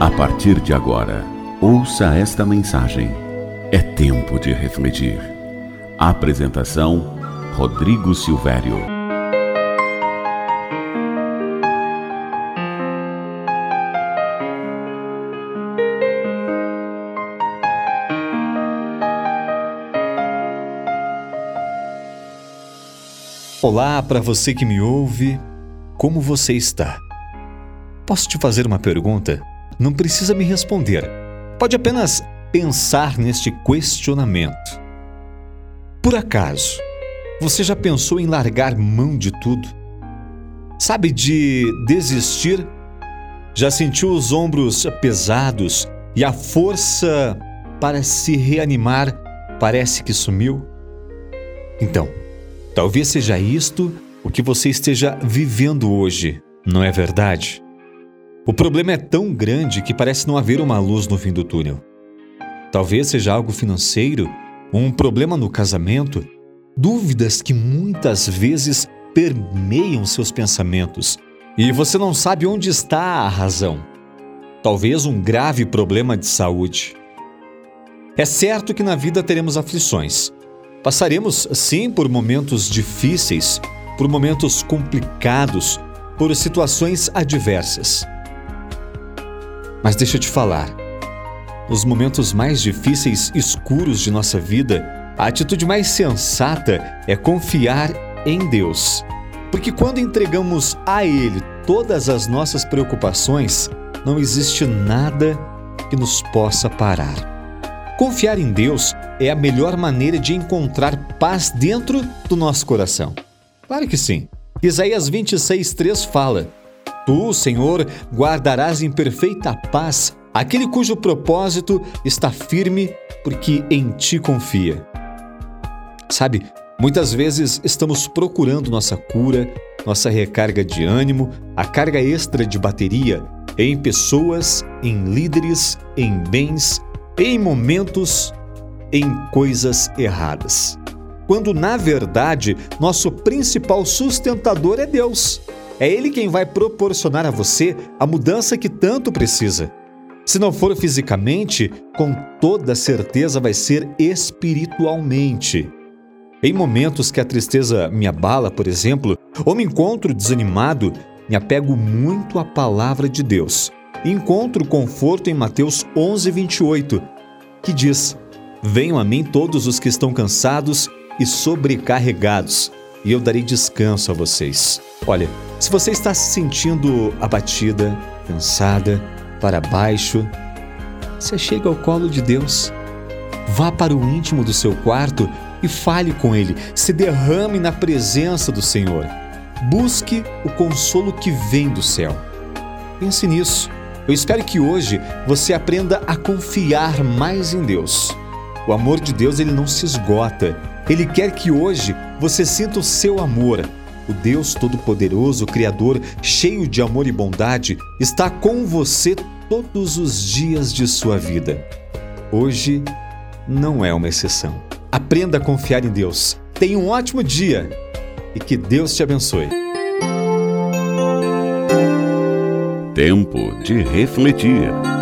A partir de agora, ouça esta mensagem. É tempo de refletir. Apresentação: Rodrigo Silvério. Olá para você que me ouve, como você está? Posso te fazer uma pergunta? Não precisa me responder. Pode apenas pensar neste questionamento. Por acaso, você já pensou em largar mão de tudo? Sabe de desistir? Já sentiu os ombros pesados e a força para se reanimar parece que sumiu? Então, talvez seja isto o que você esteja vivendo hoje, não é verdade? O problema é tão grande que parece não haver uma luz no fim do túnel. Talvez seja algo financeiro, um problema no casamento, dúvidas que muitas vezes permeiam seus pensamentos e você não sabe onde está a razão. Talvez um grave problema de saúde. É certo que na vida teremos aflições. Passaremos sim por momentos difíceis, por momentos complicados, por situações adversas. Mas deixa eu te falar. Nos momentos mais difíceis, escuros de nossa vida, a atitude mais sensata é confiar em Deus. Porque quando entregamos a Ele todas as nossas preocupações, não existe nada que nos possa parar. Confiar em Deus é a melhor maneira de encontrar paz dentro do nosso coração. Claro que sim. Isaías 26:3 fala: Tu, Senhor, guardarás em perfeita paz aquele cujo propósito está firme porque em ti confia. Sabe, muitas vezes estamos procurando nossa cura, nossa recarga de ânimo, a carga extra de bateria em pessoas, em líderes, em bens, em momentos, em coisas erradas. Quando na verdade nosso principal sustentador é Deus. É Ele quem vai proporcionar a você a mudança que tanto precisa. Se não for fisicamente, com toda certeza vai ser espiritualmente. Em momentos que a tristeza me abala, por exemplo, ou me encontro desanimado, me apego muito à palavra de Deus. Encontro conforto em Mateus 11, 28, que diz: Venham a mim todos os que estão cansados e sobrecarregados, e eu darei descanso a vocês. Olha, se você está se sentindo abatida, cansada, para baixo, você chega ao colo de Deus. Vá para o íntimo do seu quarto e fale com Ele. Se derrame na presença do Senhor. Busque o consolo que vem do céu. Pense nisso. Eu espero que hoje você aprenda a confiar mais em Deus. O amor de Deus ele não se esgota. Ele quer que hoje você sinta o seu amor o Deus Todo-Poderoso, Criador, cheio de amor e bondade, está com você todos os dias de sua vida. Hoje não é uma exceção. Aprenda a confiar em Deus. Tenha um ótimo dia e que Deus te abençoe. Tempo de refletir.